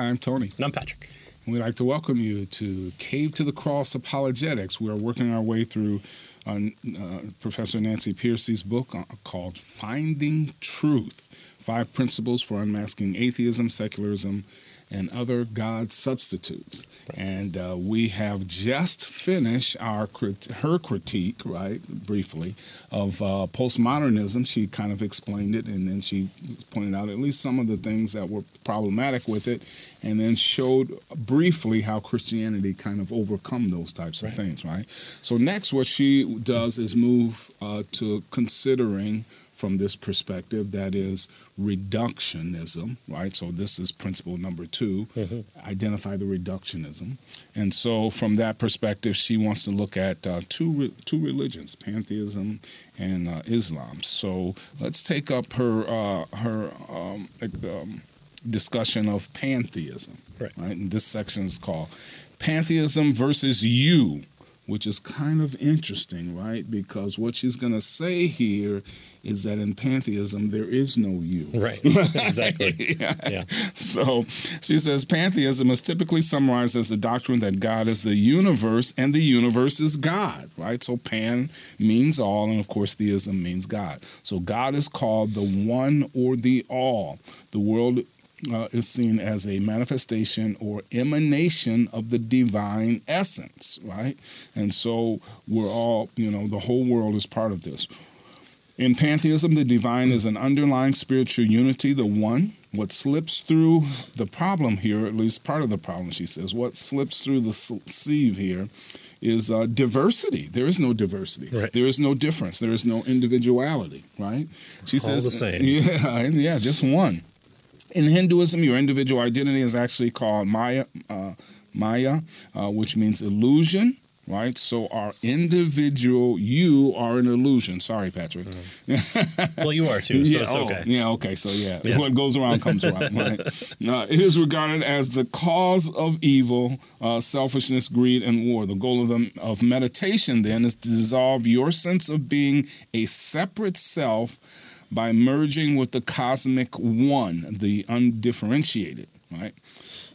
Hi, I'm Tony. And I'm Patrick. And we'd like to welcome you to Cave to the Cross Apologetics. We are working our way through uh, uh, Professor Nancy Pearcey's book uh, called Finding Truth Five Principles for Unmasking Atheism, Secularism, and Other God Substitutes. And uh, we have just finished our her critique, right, briefly, of uh, postmodernism. She kind of explained it, and then she pointed out at least some of the things that were problematic with it, and then showed briefly how Christianity kind of overcome those types of right. things, right? So next, what she does is move uh, to considering from this perspective that is reductionism, right? So this is principle number 2 mm-hmm. identify the reductionism. And so from that perspective, she wants to look at uh, two, re- two religions, pantheism and uh, Islam. So let's take up her, uh, her um, um, discussion of pantheism, right. right? And this section is called Pantheism versus You which is kind of interesting, right? Because what she's going to say here is that in pantheism there is no you. Right. exactly. yeah. yeah. So she says pantheism is typically summarized as the doctrine that God is the universe and the universe is God, right? So pan means all, and of course theism means God. So God is called the one or the all. The world uh, is seen as a manifestation or emanation of the divine essence, right? And so we're all, you know, the whole world is part of this. In pantheism, the divine is an underlying spiritual unity, the one. What slips through the problem here, at least part of the problem, she says, what slips through the sieve here is uh, diversity. There is no diversity. Right. There is no difference. There is no individuality. Right? She All says the same. Yeah, yeah, just one. In Hinduism, your individual identity is actually called Maya, uh, Maya, uh, which means illusion. Right, so our individual you are an illusion. Sorry, Patrick. Mm. well, you are too, so yeah, it's oh, okay. Yeah, okay. So yeah, yeah. what goes around comes around. Right. Uh, it is regarded as the cause of evil, uh, selfishness, greed, and war. The goal of the, of meditation then is to dissolve your sense of being a separate self by merging with the cosmic one, the undifferentiated, right?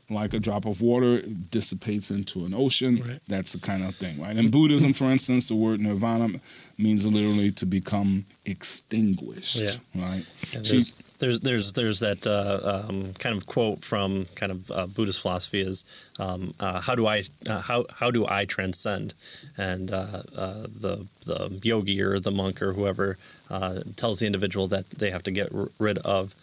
Like a drop of water dissipates into an ocean. Right. That's the kind of thing, right? In Buddhism, for instance, the word nirvana means literally to become extinguished, yeah. right? There's, there's, there's there's that uh, um, kind of quote from kind of uh, Buddhist philosophy is um, uh, how do I uh, how how do I transcend? And uh, uh, the the yogi or the monk or whoever tells the individual that they have to get r- rid of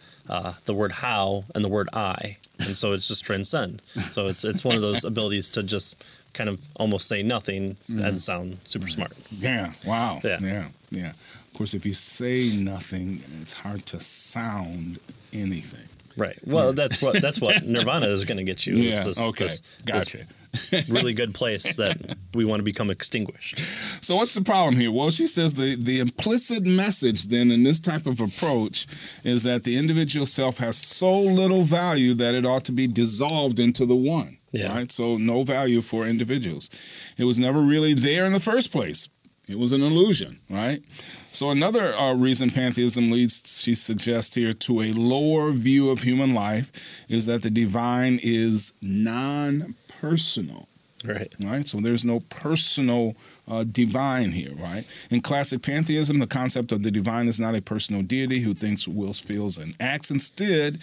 the word how and the word I, and so it's just transcend. So it's it's one of those abilities to just kind of almost say nothing mm-hmm. and sound super smart. Yeah. Wow. Yeah. Yeah. Yeah. Of course, if you say nothing, it's hard to sound anything. Right. Well, yeah. that's what that's what Nirvana is going to get you. Yeah. This, okay. This, gotcha. This really good place that we want to become extinguished. So what's the problem here? Well, she says the the implicit message then in this type of approach is that the individual self has so little value that it ought to be dissolved into the one. Yeah. Right. So no value for individuals. It was never really there in the first place. It was an illusion, right? So another uh, reason pantheism leads, she suggests here, to a lower view of human life is that the divine is non-personal. Right. Right. So there's no personal uh, divine here, right? In classic pantheism, the concept of the divine is not a personal deity who thinks, wills, feels, and acts. Instead,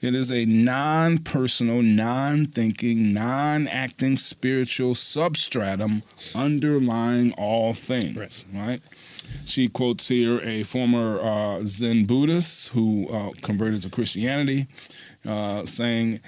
it is a non personal, non thinking, non acting spiritual substratum underlying all things, right? right? She quotes here a former uh, Zen Buddhist who uh, converted to Christianity, uh, saying,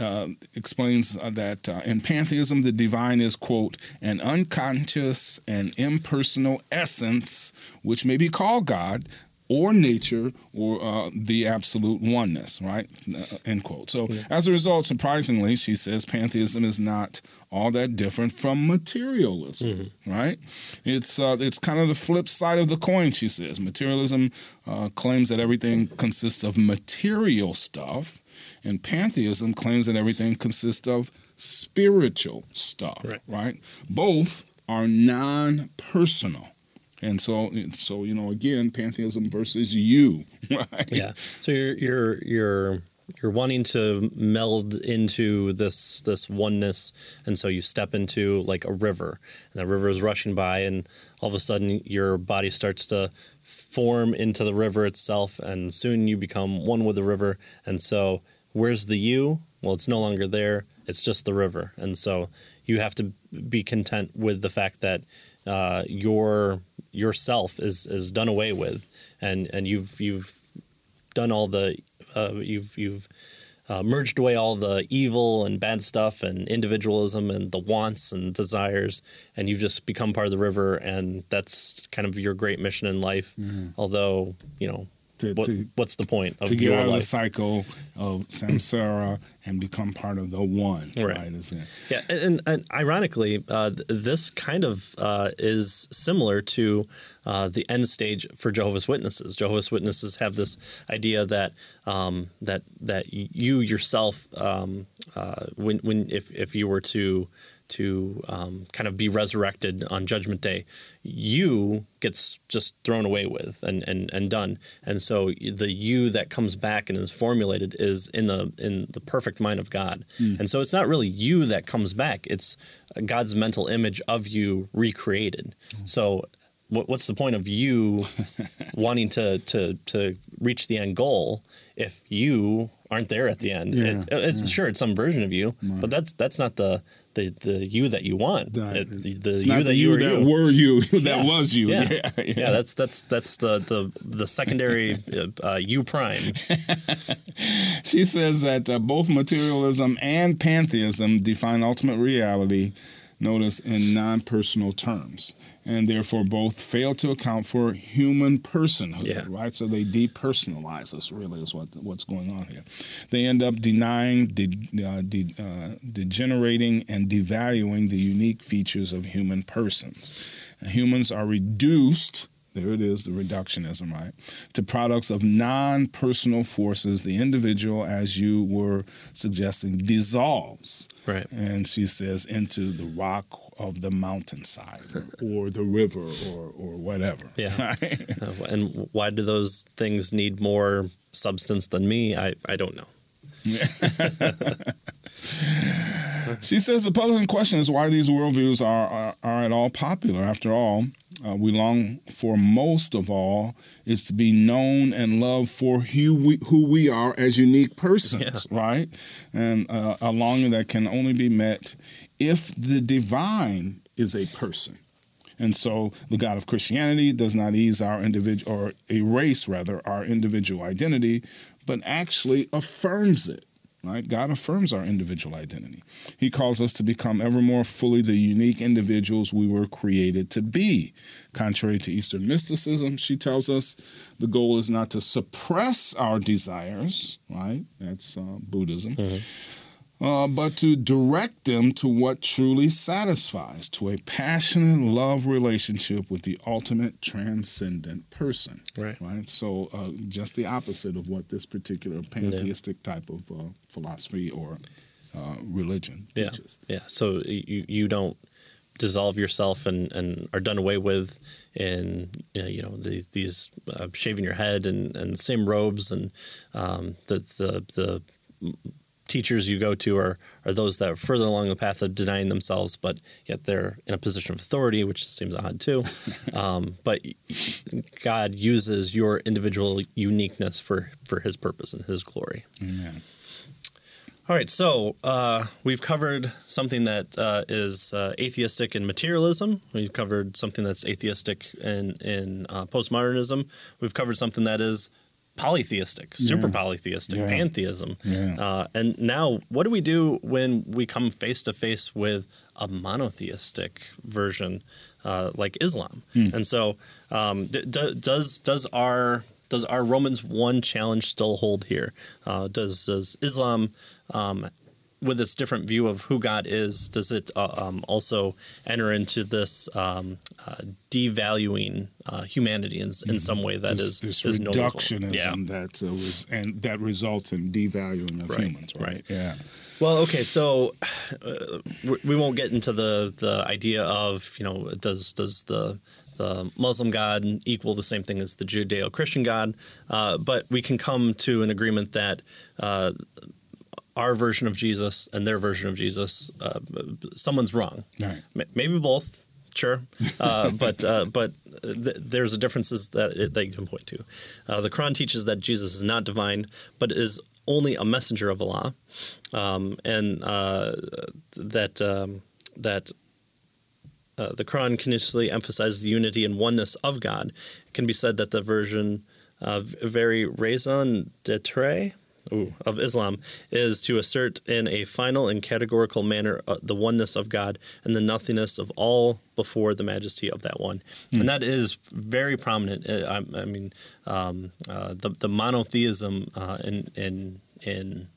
uh, explains uh, that uh, in pantheism, the divine is, quote, an unconscious and impersonal essence, which may be called God, or nature or uh, the absolute oneness, right? Uh, end quote. So, yeah. as a result, surprisingly, she says pantheism is not all that different from materialism, mm-hmm. right? It's uh, it's kind of the flip side of the coin. She says materialism uh, claims that everything consists of material stuff, and pantheism claims that everything consists of spiritual stuff, right? right? Both are non-personal and so, so you know, again, pantheism versus you, right? Yeah. So you're you're you're you're wanting to meld into this this oneness, and so you step into like a river, and the river is rushing by, and all of a sudden your body starts to form into the river itself, and soon you become one with the river, and so where's the you? Well, it's no longer there. It's just the river, and so you have to be content with the fact that uh, your yourself is is done away with, and and you've you've done all the uh, you've you've uh, merged away all the evil and bad stuff and individualism and the wants and desires, and you've just become part of the river, and that's kind of your great mission in life. Mm-hmm. Although you know To- what, to- what's the point of to get your out of the cycle of samsara and become part of the one. Right. Is it? Yeah, and, and, and ironically, uh, this kind of uh, is similar to uh, the end stage for Jehovah's Witnesses. Jehovah's Witnesses have this idea that um, that that you yourself, um, uh, when when if if you were to to um, kind of be resurrected on Judgment Day, you gets just thrown away with and, and, and done. And so the you that comes back and is formulated is in the in the perfect mind of God. And so it's not really you that comes back; it's God's mental image of you recreated. So. What, what's the point of you wanting to, to to reach the end goal if you aren't there at the end? Yeah, It- it's, Sure, it's some version of you, but that's that's not the the, the you that you want. That It- the you that the you, you that you. were you that Yeah. was you. Yeah. Yeah, yeah. yeah, that's that's that's the the the secondary uh, uh, U prime. She says that uh, both materialism and pantheism define ultimate reality, notice in non personal terms, and therefore both fail to account for human personhood, Yeah. right? So they depersonalize us, really, is what, what's going on here. They end up denying, de- uh, de- uh, degenerating, and devaluing the unique features of human persons. Humans are reduced there it is, the reductionism, right? To products of non personal forces, the individual, as you were suggesting, dissolves. Right. And she says, into the rock of the mountainside or the river or, or whatever. Yeah. Right? Uh, and why do those things need more substance than me? I, I don't know. She says the puzzling question is why these worldviews are, are, are at all popular. After all, uh, we long for most of all is to be known and loved for who we, who we are as unique persons, right? And uh, a longing that can only be met if the divine is a person. And so the God of Christianity does not ease our individual or erase rather our individual identity, but actually affirms it. Right? God affirms our individual identity. He calls us to become ever more fully the unique individuals we were created to be. Contrary to Eastern mysticism, she tells us the goal is not to suppress our desires, right? That's uh, Buddhism uh, but to direct them to what truly satisfies, to a passionate love relationship with the ultimate transcendent person. Right. Right. So, uh, just the opposite of what this particular pantheistic type of uh, philosophy or uh, religion Yeah. teaches. Yeah. So you you don't dissolve yourself and, and are done away with in you know, the, these uh, shaving your head and, and same robes and um, the the the teachers you go to are are those that are further along the path of denying themselves, but yet they're in a position of authority, which seems odd too. um, but God uses your individual uniqueness for for His purpose and His glory. Amen. All right, so uh, we've covered something that uh, is uh, atheistic in materialism. We've covered something that's atheistic in in uh, postmodernism. We've covered something that is polytheistic, super polytheistic, Yeah. pantheism. Yeah. Uh, and now, what do we do when we come face to face with a monotheistic version uh, like Islam? And so, um, d- d- does does our does our Romans one challenge still hold here? Uh, does does Islam um, with this different view of who God is, does it uh, um, also enter into this um, uh, devaluing uh, humanity in, in some way that this, is this is reductionism that uh, was and that results in devaluing of Right, humans, right? right. Yeah. Well, okay, so uh, we- we won't get into the the idea of you know does does the the Muslim God equal the same thing as the Judeo Christian God, uh, but we can come to an agreement that uh, our version of Jesus and their version of Jesus, uh, someone's wrong. Right. Maybe both, sure, uh, but uh, but th- there's a differences that it, that you can point to. Uh, the Quran teaches that Jesus is not divine, but is only a messenger of Allah, um, and uh, that um, that. Uh, the Quran continuously emphasizes the unity and oneness of God. It can be said that the version of very raison d'etre ooh, of Islam is to assert in a final and categorical manner uh, the oneness of God and the nothingness of all before the majesty of that one. And that is very prominent. Uh, I, I mean, um, uh, the, the monotheism uh, in, in, in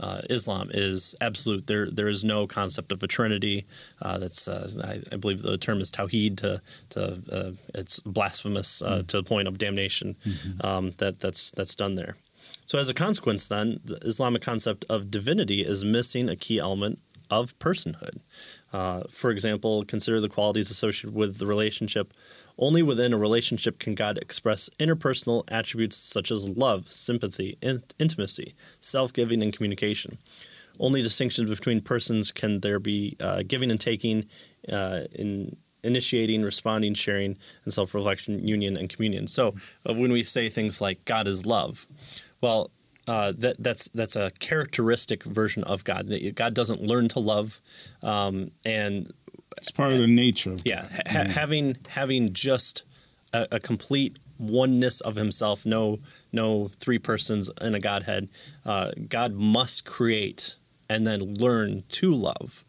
uh, Islam is absolute. There, there is no concept of a trinity. Uh, that's, uh, I, I believe, the term is tawhid. To, to uh, it's blasphemous uh, to the point of damnation. Um, that that's that's done there. So as a consequence, then the Islamic concept of divinity is missing a key element of personhood. Uh, for example, consider the qualities associated with the relationship. Only within a relationship can God express interpersonal attributes such as love, sympathy, in- intimacy, self giving, and communication. Only distinctions between persons can there be uh, giving and taking, uh, in initiating, responding, sharing, and self reflection, union, and communion. So uh, when we say things like God is love, well, uh, that that's that's a characteristic version of God. God doesn't learn to love, um, and It's part of the nature of yeah, ha- ha- having having just a, a complete oneness of Himself, no no three persons in a Godhead. Uh, God must create and then learn to love.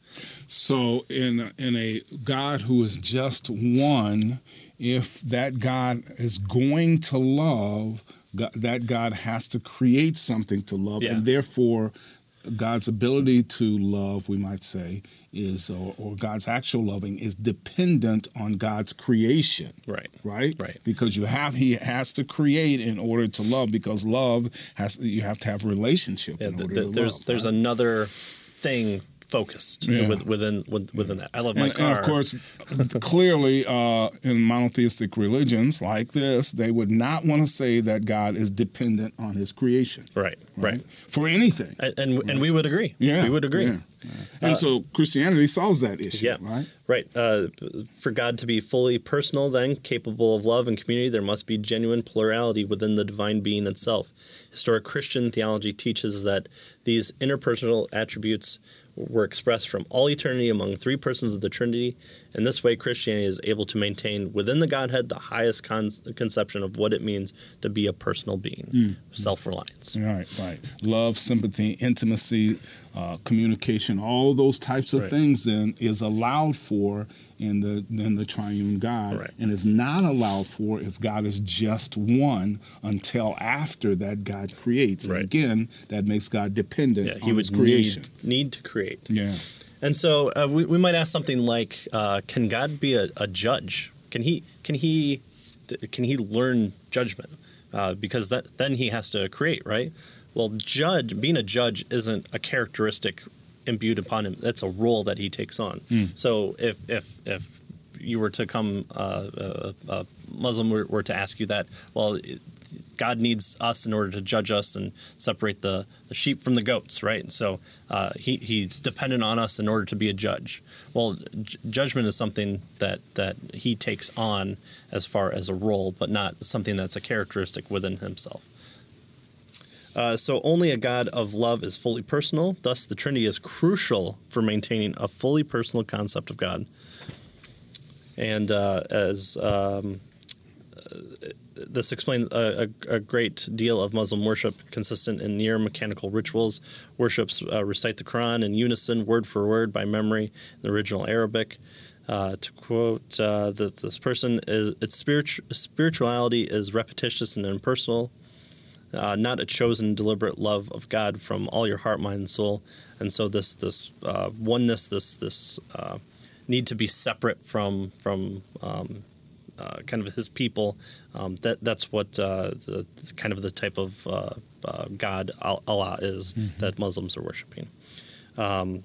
So in in a God who is just one, if that God is going to love, God, that God has to create something to love, Yeah. and therefore, God's ability to love, we might say, is or, or God's actual loving is dependent on God's creation. Right. Right, Right. because you have he has to create in order to love. Because love has you have to have relationship Yeah, in order th- to there's love. there's right? another thing focused Yeah. with, within with, within that. I love my and, car. and of course, clearly, uh, in monotheistic religions like this, they would not want to say that God is dependent on His creation, right, right, For anything. And and, and we would agree. Yeah, we would agree. yeah. And so Christianity solves that issue, Yeah. right? Right. Uh, for God to be fully personal, then capable of love and community, there must be genuine plurality within the divine being itself. Historic Christian theology teaches that these interpersonal attributes were expressed from all eternity among three persons of the Trinity. In this way, Christianity is able to maintain within the Godhead the highest con- conception of what it means to be a personal being self reliance. Right, right. Love, sympathy, intimacy, uh, communication, all those types of Right. things then is allowed for in the in the triune God Right. and is not allowed for if God is just one until after that God creates. And again, that makes God dependent Yeah, on he would his creation. need, need to create. Yeah. And so uh, we, we might ask something like, uh, "Can God be a, a judge? Can he can he can he learn judgment? Uh, because that then he has to create, right? Well, judge being a judge isn't a characteristic imbued upon him. That's a role that he takes on. So if if if you were to come, uh, a, a Muslim were, were to ask you that, well. God needs us in order to judge us and separate the, the sheep from the goats, right? And so uh, he, he's dependent on us in order to be a judge. Well, j- judgment is something that, that he takes on as far as a role, but not something that's a characteristic within himself. Uh, so only a God of love is fully personal. Thus, the Trinity is crucial for maintaining a fully personal concept of God. And uh, as um, this explains a, a, a great deal of Muslim worship consistent in near mechanical rituals. Worships uh, recite the Quran in unison, word for word, by memory, in the original Arabic. Uh, to quote uh, that this person is its spiritu- spirituality is repetitious and impersonal, uh, not a chosen deliberate love of God from all your heart, mind, and soul. And so this this uh, oneness, this this uh, need to be separate from from um, uh, kind of his people. Um, that that's what uh, the kind of the type of uh, uh, God Allah is that Muslims are worshiping. Um,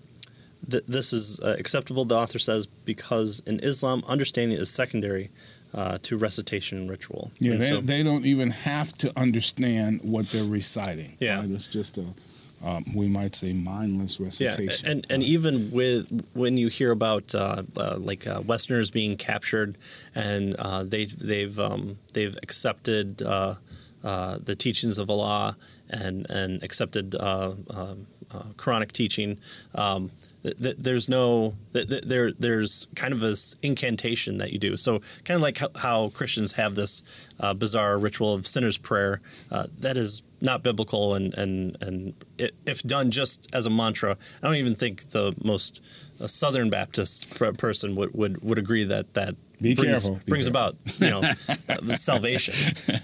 th- this is uh, acceptable, the author says, because in Islam, understanding is secondary. uh, to recitation and ritual. Yeah, And they, so- they don't even have to understand what they're reciting. Yeah. right? it's just a um, we might say mindless recitation. Yeah, and and even with when you hear about uh, uh, like uh, Westerners being captured and uh, they they've um, they've accepted uh, uh, the teachings of Allah and and accepted uh, um, uh, Quranic teaching. Um, th- th- there's no th- th- there there's kind of this incantation that you do so kind of like how, how christians have this uh, bizarre ritual of sinner's prayer uh, that is not biblical and and and if done just as a mantra i don't even think the most uh, southern baptist per- person would, would would agree that that Be brings, careful, be brings careful. about you know salvation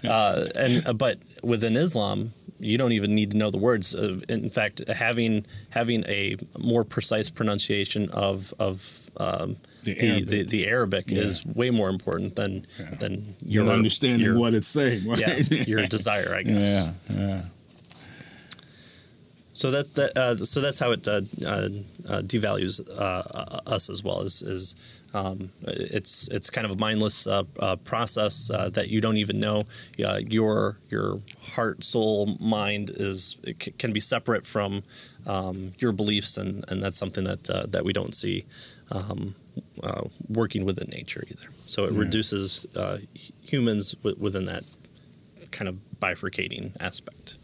uh, and uh, but within islam you don't even need to know the words. Uh, in fact, having having a more precise pronunciation of of um, The the, Arabic. the the Arabic Yeah. is way more important than Yeah. than your understanding your, what it's saying, right? yeah your desire, I guess. yeah, yeah. So that's that. Uh, so that's how it uh, uh, uh, devalues uh, us as well. Is is um, it's it's kind of a mindless uh, uh, process uh, that you don't even know. Uh, your your heart, soul, mind is it c- can be separate from um, your beliefs, and, and that's something that uh, that we don't see um, uh, working within nature either. So it Yeah. reduces uh, humans w- within that kind of bifurcating aspect.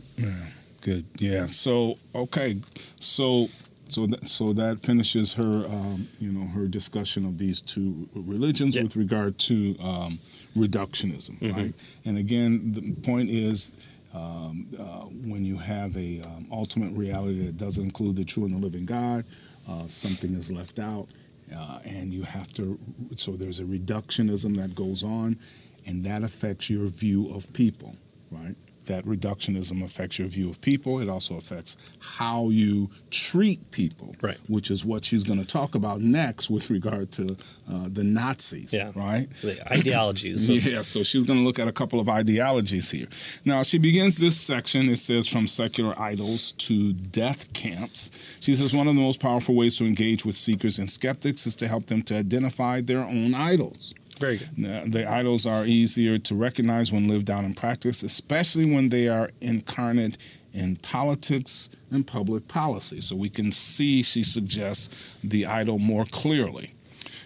Good. Yeah. So okay. So so that so that finishes her um, you know her discussion of these two religions Yeah. with regard to um, reductionism, Mhm. right? And again, the point is. Um, uh, when you have a um, ultimate reality that doesn't include the true and the living God, uh, something is left out, uh, and you have to. So there's a reductionism that goes on, and that affects your view of people, right? That reductionism affects your view of people. It also affects how you treat people, Right. which is what she's going to talk about next with regard to uh, the Nazis, Yeah. right? The ideologies. Yeah, so she's going to look at a couple of ideologies here. Now, she begins this section, it says, from secular idols to death camps. She says one of the most powerful ways to engage with seekers and skeptics is to help them to identify their own idols. Very good. The idols are easier to recognize when lived out in practice, especially when they are incarnate in politics and public policy. So we can see, she suggests, the idol more clearly.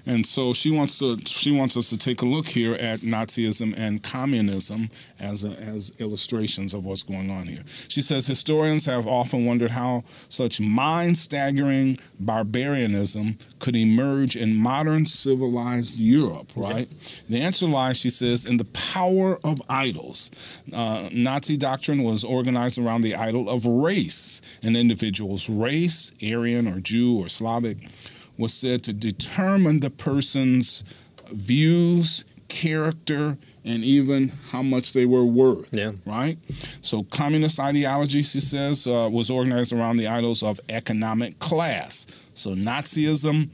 And so she wants to she wants us to take a look here at Nazism and communism as a, as illustrations of what's going on here. She says historians have often wondered how such mind-staggering barbarianism could emerge in modern civilized Europe. Right. The answer lies, she says, in the power of idols. Uh, Nazi doctrine was organized around the idol of race, an individual's race, Aryan or Jew or Slavic was said to determine the person's views, character, and even how much they were worth. Yeah. Right? So, communist ideology, she says, uh, was organized around the idols of economic class. So, Nazism,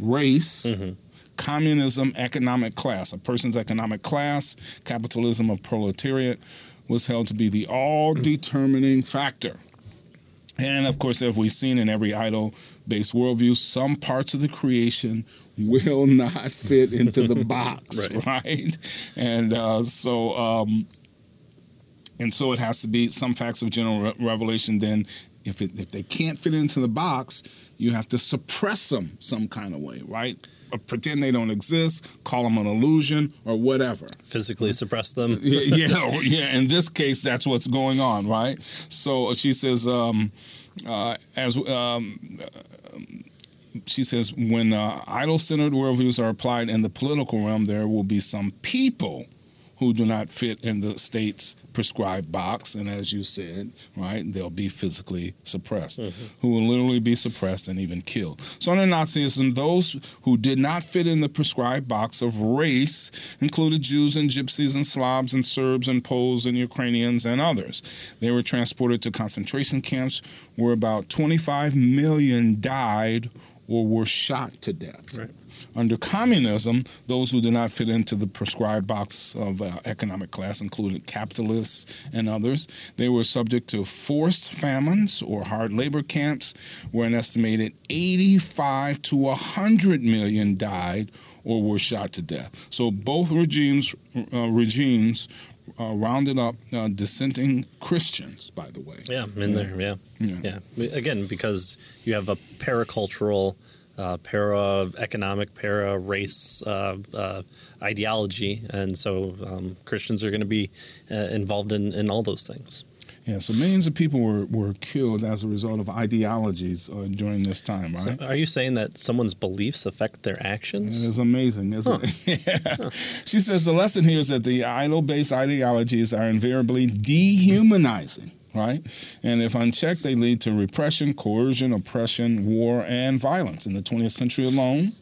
race, Mhm. communism, economic class. A person's economic class, capitalism of proletariat, was held to be the all determining factor. And of course, as we've seen in every idol based worldview, some parts of the creation will not fit into the box, Right. right. And uh, so, um, and so it has to be some facts of general re- revelation. Then, if it, if they can't fit into the box, you have to suppress them some kind of way, right? Or pretend they don't exist, call them an illusion, or whatever. Physically suppress them. yeah, yeah, yeah. In this case, that's what's going on, right? So she says, um, uh, as um, she says, when uh, idol-centered worldviews are applied in the political realm, there will be some people who do not fit in the state's prescribed box, and as you said, right, they'll be physically suppressed, who will literally be suppressed and even killed. So under Nazism, those who did not fit in the prescribed box of race included Jews and Gypsies and Slavs and Serbs and Poles and Ukrainians and others. They were transported to concentration camps where about 25 million died or were shot to death. Right. Under communism, those who did not fit into the prescribed box of uh, economic class included capitalists and others. They were subject to forced famines or hard labor camps, where an estimated 85 to 100 million died or were shot to death. So both regimes uh, regimes uh, rounded up uh, dissenting Christians, by the way. Yeah, in yeah. there, yeah. yeah. yeah. Again, because you have a paracultural, uh, para economic, para race uh, uh, ideology, and so um, Christians are going to be uh, involved in, in all those things. Yeah, so millions of people were, were killed as a result of ideologies uh, during this time, right? So are you saying that someone's beliefs affect their actions? It's amazing, isn't huh. it? yeah. Huh. She says the lesson here is that the idol based ideologies are invariably dehumanizing right? And if unchecked, they lead to repression, coercion, oppression, war, and violence. In the 20th century alone,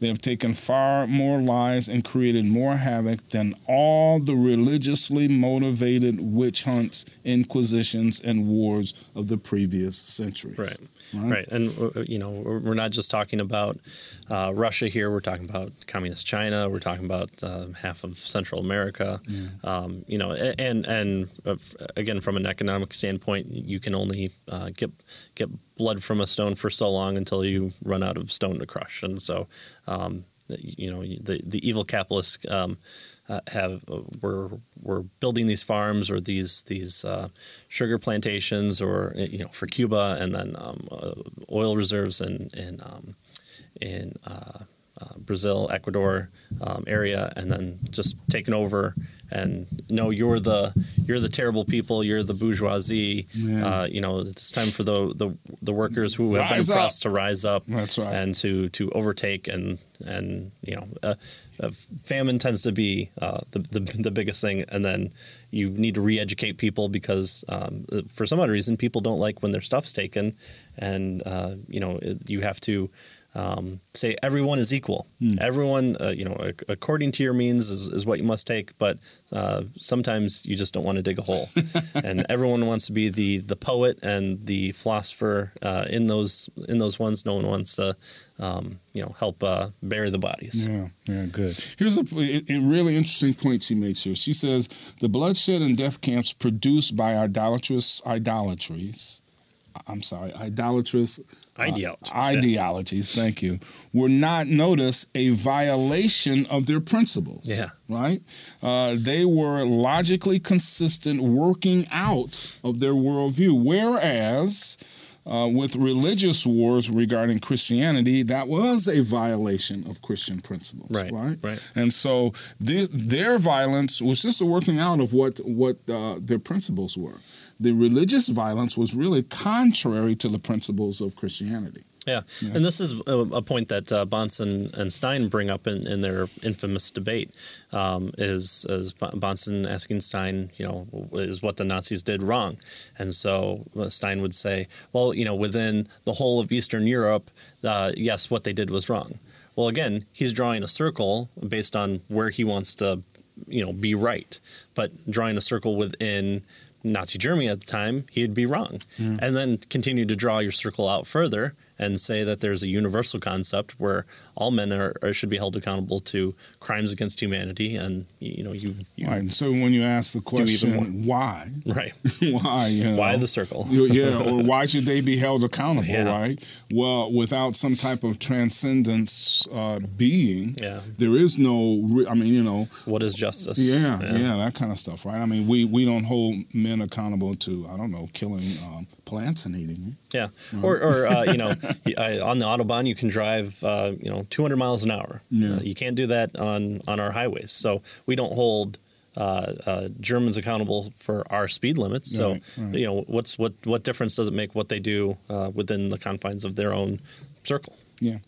they have taken far more lives and created more havoc than all the religiously motivated witch hunts, inquisitions, and wars of the previous centuries. Right. Right. right. And, uh, you know, we're not just talking about uh, Russia here. We're talking about communist China. We're talking about uh, half of Central America. Yeah. Um, you know, and, and uh, again, from an economic standpoint, you can only uh, get, get blood from a stone for so long until you run out of stone to crush. And so, um, you know, the, the evil capitalists um, uh, have uh, were were building these farms or these these uh, sugar plantations or you know for Cuba and then um, uh, oil reserves in in um, in uh, Brazil, Ecuador um, area, and then just taken over. And no, you're the you're the terrible people. You're the bourgeoisie. Yeah. Uh, you know, it's time for the the, the workers who have rise been oppressed to rise up. That's right. And to to overtake and and you know, uh, uh, famine tends to be uh, the, the, the biggest thing. And then you need to re-educate people because um, for some odd reason people don't like when their stuff's taken, and uh, you know you have to um, say everyone is equal. Mm. Everyone, uh, you know, according to your means is, is what you must take. But uh, sometimes you just don't want to dig a hole, and everyone wants to be the the poet and the philosopher uh, in those in those ones. No one wants to, um, you know, help uh, bury the bodies. Yeah, yeah, good. Here's a, a really interesting point she makes here. She says the bloodshed and death camps produced by idolatrous idolatries. I'm sorry, idolatrous ideologies. Uh, ideologies, thank you, were not notice a violation of their principles. Yeah. Right? Uh, they were logically consistent working out of their worldview. Whereas uh, with religious wars regarding Christianity, that was a violation of Christian principles. Right. Right. Right. And so their violence was just a working out of what, what uh, their principles were the religious violence was really contrary to the principles of Christianity. Yeah. yeah. And this is a, point that uh, Bahnsen and Stein bring up in, in their infamous debate. Um, is, is Bahnsen asking Stein, you know, is what the Nazis did wrong? And so uh, Stein would say, well, you know, within the whole of Eastern Europe, uh, yes, what they did was wrong. Well, again, he's drawing a circle based on where he wants to, you know, be right, but drawing a circle within Nazi Germany at the time, he'd be wrong. Mm. And then continue to draw your circle out further and say that there's a universal concept where all men are, are, should be held accountable to crimes against humanity, and you know you. you right. So when you ask the question, why? Right. why? You know, why the circle? yeah. Or why should they be held accountable? Yeah. Right. Well, without some type of transcendence uh, being, yeah. there is no. I mean, you know, what is justice? Yeah, yeah, yeah, that kind of stuff, right? I mean, we we don't hold men accountable to I don't know killing um, plants and eating them. Yeah. Right. Or or uh, you know. on the autobahn, you can drive, uh, you know, 200 miles an hour. Yeah. Uh, you can't do that on on our highways. So we don't hold uh, uh, Germans accountable for our speed limits. So right, right. you know, what's what what difference does it make what they do uh, within the confines of their own circle? Yeah.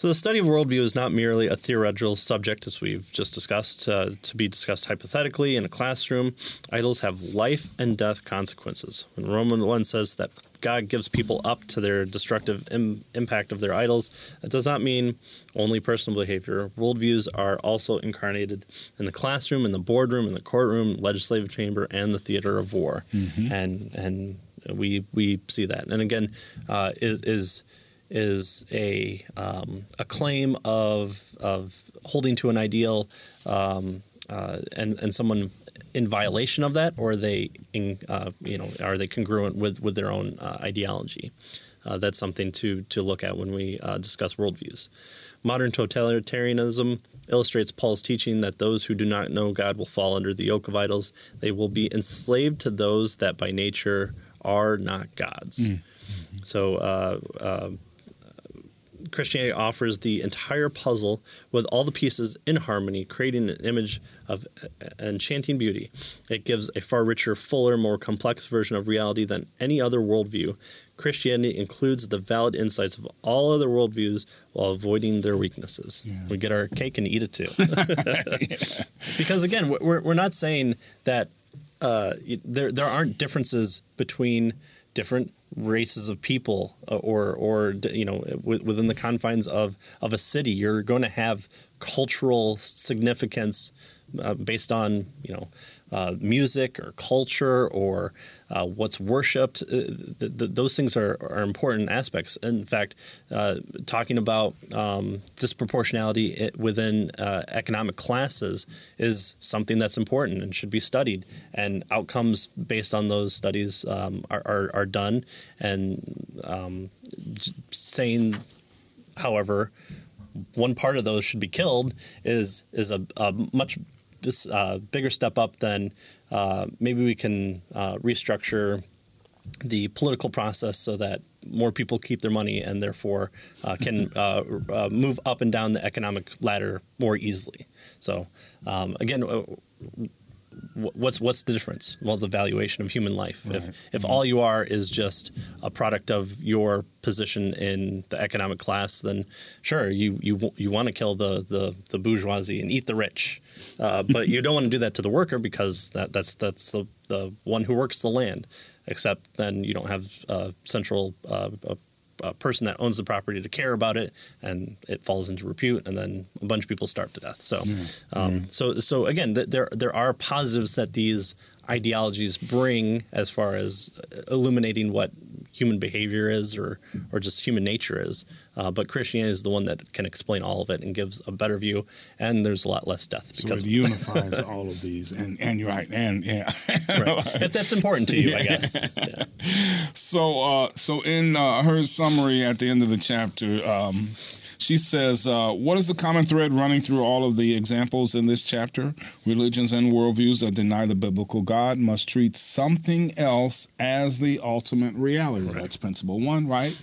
So, the study of worldview is not merely a theoretical subject, as we've just discussed, uh, to be discussed hypothetically in a classroom. Idols have life and death consequences. When Roman 1 says that God gives people up to their destructive Im- impact of their idols, that does not mean only personal behavior. Worldviews are also incarnated in the classroom, in the boardroom, in the courtroom, legislative chamber, and the theater of war. Mm-hmm. And and we we see that. And again, uh, is is is a um, a claim of of holding to an ideal, um, uh, and and someone in violation of that, or are they in, uh, you know are they congruent with with their own uh, ideology? Uh, that's something to to look at when we uh, discuss worldviews. modern totalitarianism illustrates Paul's teaching that those who do not know God will fall under the yoke of idols. They will be enslaved to those that by nature are not God's. Mm-hmm. So, uh, uh, Christianity offers the entire puzzle with all the pieces in harmony, creating an image of enchanting beauty. It gives a far richer, fuller, more complex version of reality than any other worldview. Christianity includes the valid insights of all other worldviews while avoiding their weaknesses. Yeah. We get our cake and eat it too. yeah. Because again, we're, we're not saying that uh, there, there aren't differences between different races of people uh, or or you know within the confines of of a city you're going to have cultural significance uh, based on you know uh, music or culture or uh, what's worshipped. Uh, th- th- those things are, are important aspects. In fact, uh, talking about um, disproportionality within uh, economic classes is something that's important and should be studied. And outcomes based on those studies um, are, are, are, done. And um, saying, however, one part of those should be killed is is a, a much uh, bigger step up, then uh, maybe we can uh, restructure the political process so that more people keep their money and therefore uh, can mm-hmm. uh, uh, move up and down the economic ladder more easily. So um, again, what's what's the difference? Well, the valuation of human life. Right. If if mm-hmm. all you are is just a product of your position in the economic class, then sure, you you you want to kill the the, the bourgeoisie and eat the rich, uh, but you don't want to do that to the worker because that that's that's the the one who works the land. Except then you don't have a central uh, a a person that owns the property to care about it, and it falls into repute, and then a bunch of people starve to death. So, mm-hmm. Um, so so again, th- there there are positives that these ideologies bring as far as illuminating what human behavior is or or just human nature is. Uh, but Christianity is the one that can explain all of it and gives a better view. And there's a lot less death because so it unifies all of these. And and you're right. And yeah, right. if that's important to you, I guess. Yeah. So uh, so in uh, her summary at the end of the chapter. Um, she says, uh, What is the common thread running through all of the examples in this chapter? Religions and worldviews that deny the biblical God must treat something else as the ultimate reality. Right. That's principle one, right?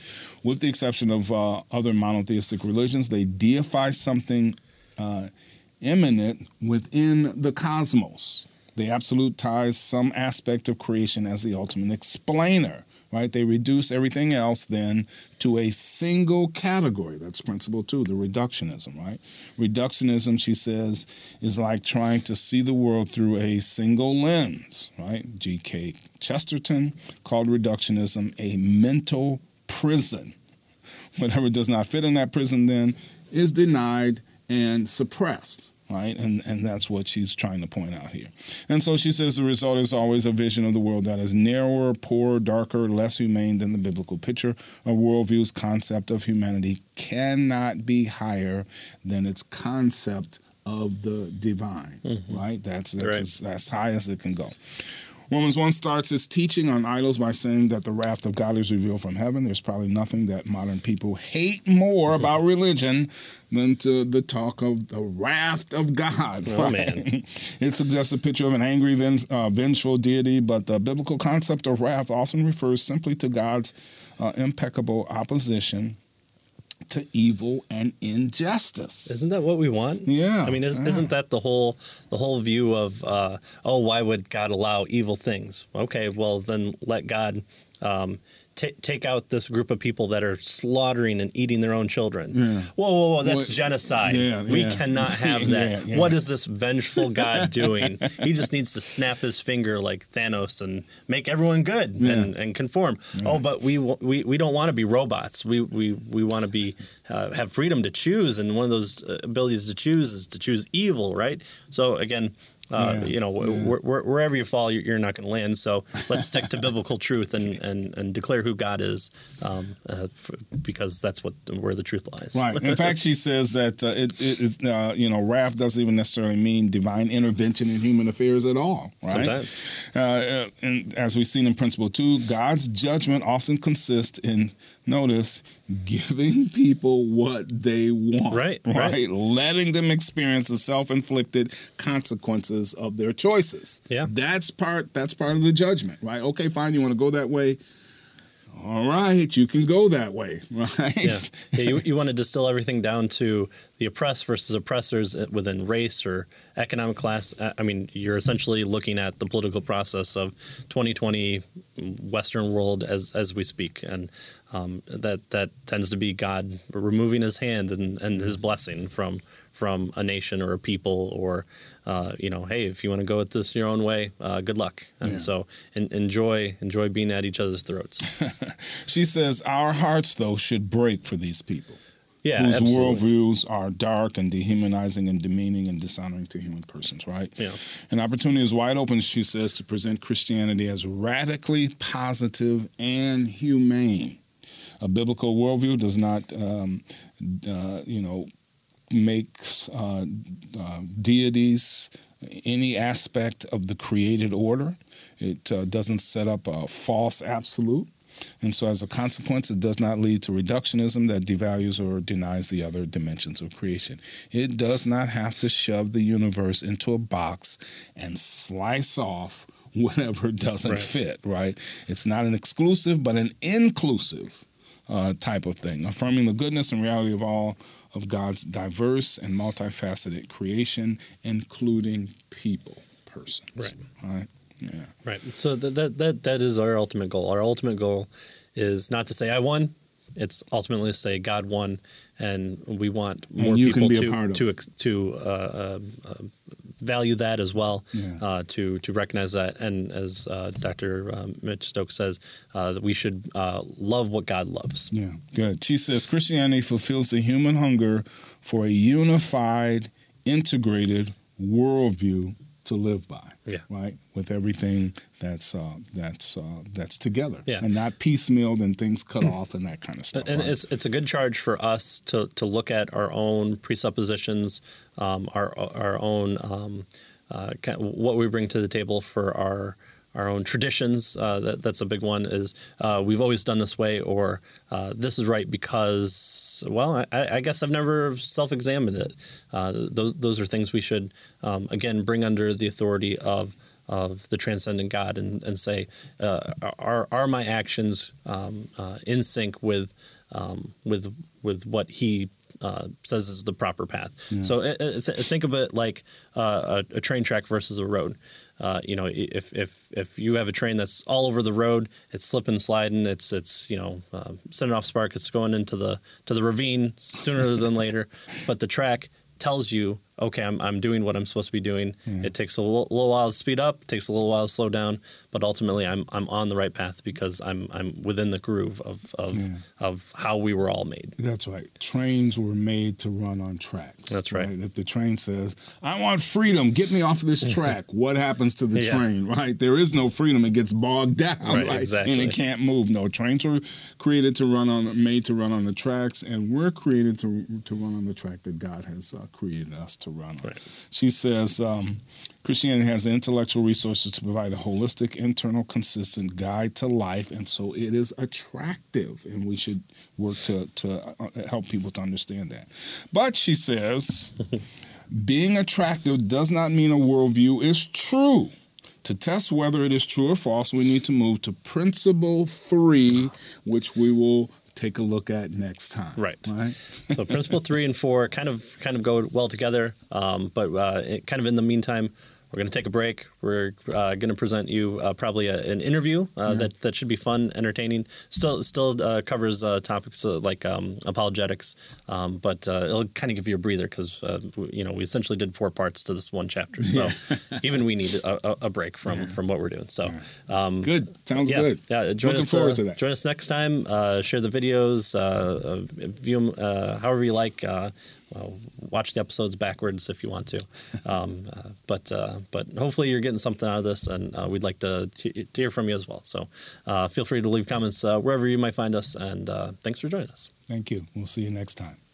With the exception of uh, other monotheistic religions, they deify something uh, immanent within the cosmos. They absolutize some aspect of creation as the ultimate explainer right? They reduce everything else then to a single category. That's principle two, the reductionism, right? Reductionism, she says, is like trying to see the world through a single lens, right? G.K. Chesterton called reductionism a mental prison. Whatever does not fit in that prison then is denied and suppressed right? And and that's what she's trying to point out here. And so she says the result is always a vision of the world that is narrower, poorer, darker, less humane than the biblical picture. A worldview's concept of humanity cannot be higher than its concept of the divine, mm-hmm. right? That's that's right. As, as high as it can go. Romans 1 starts its teaching on idols by saying that the wrath of God is revealed from heaven. There's probably nothing that modern people hate more about religion than to the talk of the wrath of God. Oh, right? man. it suggests a picture of an angry, uh, vengeful deity, but the biblical concept of wrath often refers simply to God's uh, impeccable opposition to evil and injustice. Isn't that what we want? Yeah. I mean, is, yeah. not that the whole the whole view of uh, oh, why would God allow evil things? Okay, well then let God um, t- take out this group of people that are slaughtering and eating their own children. Yeah. Whoa, whoa, whoa! That's genocide. Yeah, we yeah. cannot have that. What is this vengeful God doing? he just needs to snap his finger like Thanos and make everyone good and, and conform. Oh, but we we, we don't want to be robots. We we we want to be uh, have freedom to choose, and one of those uh, abilities to choose is to choose evil, right? So again uh, yeah. You know, yeah. wh- wh- wherever you fall, you're not going to land. So let's stick to biblical truth and, and, and declare who God is, um, uh, for, because that's what where the truth lies. Right. In fact, she says that uh, it, it uh, you know wrath doesn't even necessarily mean divine intervention in human affairs at all. Right. Sometimes. Uh, and as we've seen in Principle Two, God's judgment often consists in notice giving people what they want. Right, right. right. Letting them experience the self-inflicted consequences of their choices. Yeah. That's part that's part of the judgment, right? Okay, fine, you want to go that way. All right, you can go that way, right? Yeah, yeah you, you want to distill everything down to the oppressed versus oppressors uh, within race or economic class. Uh, I mean, you're essentially looking at the political process of 2020 Western world as as we speak, and um, that that tends to be God removing His hand and, and His blessing from from a nation or a people or uh, you know hey if you want to go with this your own way uh, good luck and yeah. so en- enjoy enjoy being at each other's throats she says our hearts though should break for these people yeah, whose absolutely. worldviews are dark and dehumanizing and demeaning and dishonoring to human persons, right? Yeah. An opportunity is wide open, she says, to present Christianity as radically positive and humane. A biblical worldview does not, um, uh, you know, makes uh, uh, deities any aspect of the created order. It uh, doesn't set up a false absolute. And so, as a consequence, it does not lead to reductionism that devalues or denies the other dimensions of creation. It does not have to shove the universe into a box and slice off whatever doesn't right. fit, right? It's not an exclusive, but an inclusive uh, type of thing, affirming the goodness and reality of all of God's diverse and multifaceted creation, including people, persons. Right. Right. Yeah. Right. So that, that that that is our ultimate goal. Our ultimate goal is not to say I won. It's ultimately to say God won, and we want more people can be a to to to uh, uh, uh, value that as well. Yeah. Uh, to to recognize that, and as uh, Dr. Um, Mitch Stokes says, uh, that we should uh, love what God loves. Yeah, good. She says Christianity fulfills the human hunger for a unified, integrated worldview to live by. Yeah. Right. With everything that's uh, that's uh, that's together. Yeah. And not piecemealed and things cut off and that kind of stuff. And right? it's it's a good charge for us to to look at our own presuppositions, um, our our own um, uh, what we bring to the table for our our own traditions. Uh, that, that's a big one. Is uh, we've always done this way, or uh, this is right because well, I, I guess I've never self-examined it. Uh, those those are things we should um, again bring under the authority of of the transcendent God and, and say, uh, are are my actions um, uh, in sync with um, with with what He uh, says is the proper path? So uh, th- think of it like uh, a, a train track versus a road. Uh, you know, if if if you have a train that's all over the road, it's slipping, sliding, it's it's you know uh, setting off spark, it's going into the to the ravine sooner than later. But the track tells you, okay, I'm, I'm doing what I'm supposed to be doing. It takes a little, little while to speed up, takes a little while to slow down, but ultimately I'm I'm on the right path because I'm I'm within the groove of of, Yeah. of how we were all made. That's right. Trains were made to run on tracks. That's right. If the train says, I want freedom, get me off of this track, what happens to the Yeah. train, right? There is no freedom. It gets bogged down, Right, right? exactly. And it can't move. No, trains were created to run on, made to run on the tracks, and we're created to, to run on the track that God has uh, created us to run on. Right. She says, um, Christianity has the intellectual resources to provide a holistic, internal, consistent guide to life, and so it is attractive, and we should work to to uh, help people to understand that. But she says, being attractive does not mean a worldview is true. To test whether it is true or false, we need to move to principle three, which we will take a look at next time. Right. Right. so principle three and four kind of kind of go well together. Um, but uh, it, kind of in the meantime, we're going to take a break. We're uh, going to present you uh, probably a, an interview uh, that that should be fun, entertaining. Still still uh, covers uh, topics uh, like um, apologetics, um, but uh, it'll kind of give you a breather because uh, you know we essentially did four parts to this one chapter. So even we need a, a, break from from what we're doing. So. Um, Good. Sounds yeah, good. yeah. Join Looking us. forward to that. Join us next time. Uh, share the videos. View them uh, however you like. Well, watch the episodes backwards if you want to. Um, uh, but uh, but hopefully you're getting something out of this, and uh, we'd like to, to hear from you as well. So uh, feel free to leave comments uh, wherever you might find us, and uh, thanks for joining us. Thank you. We'll see you next time.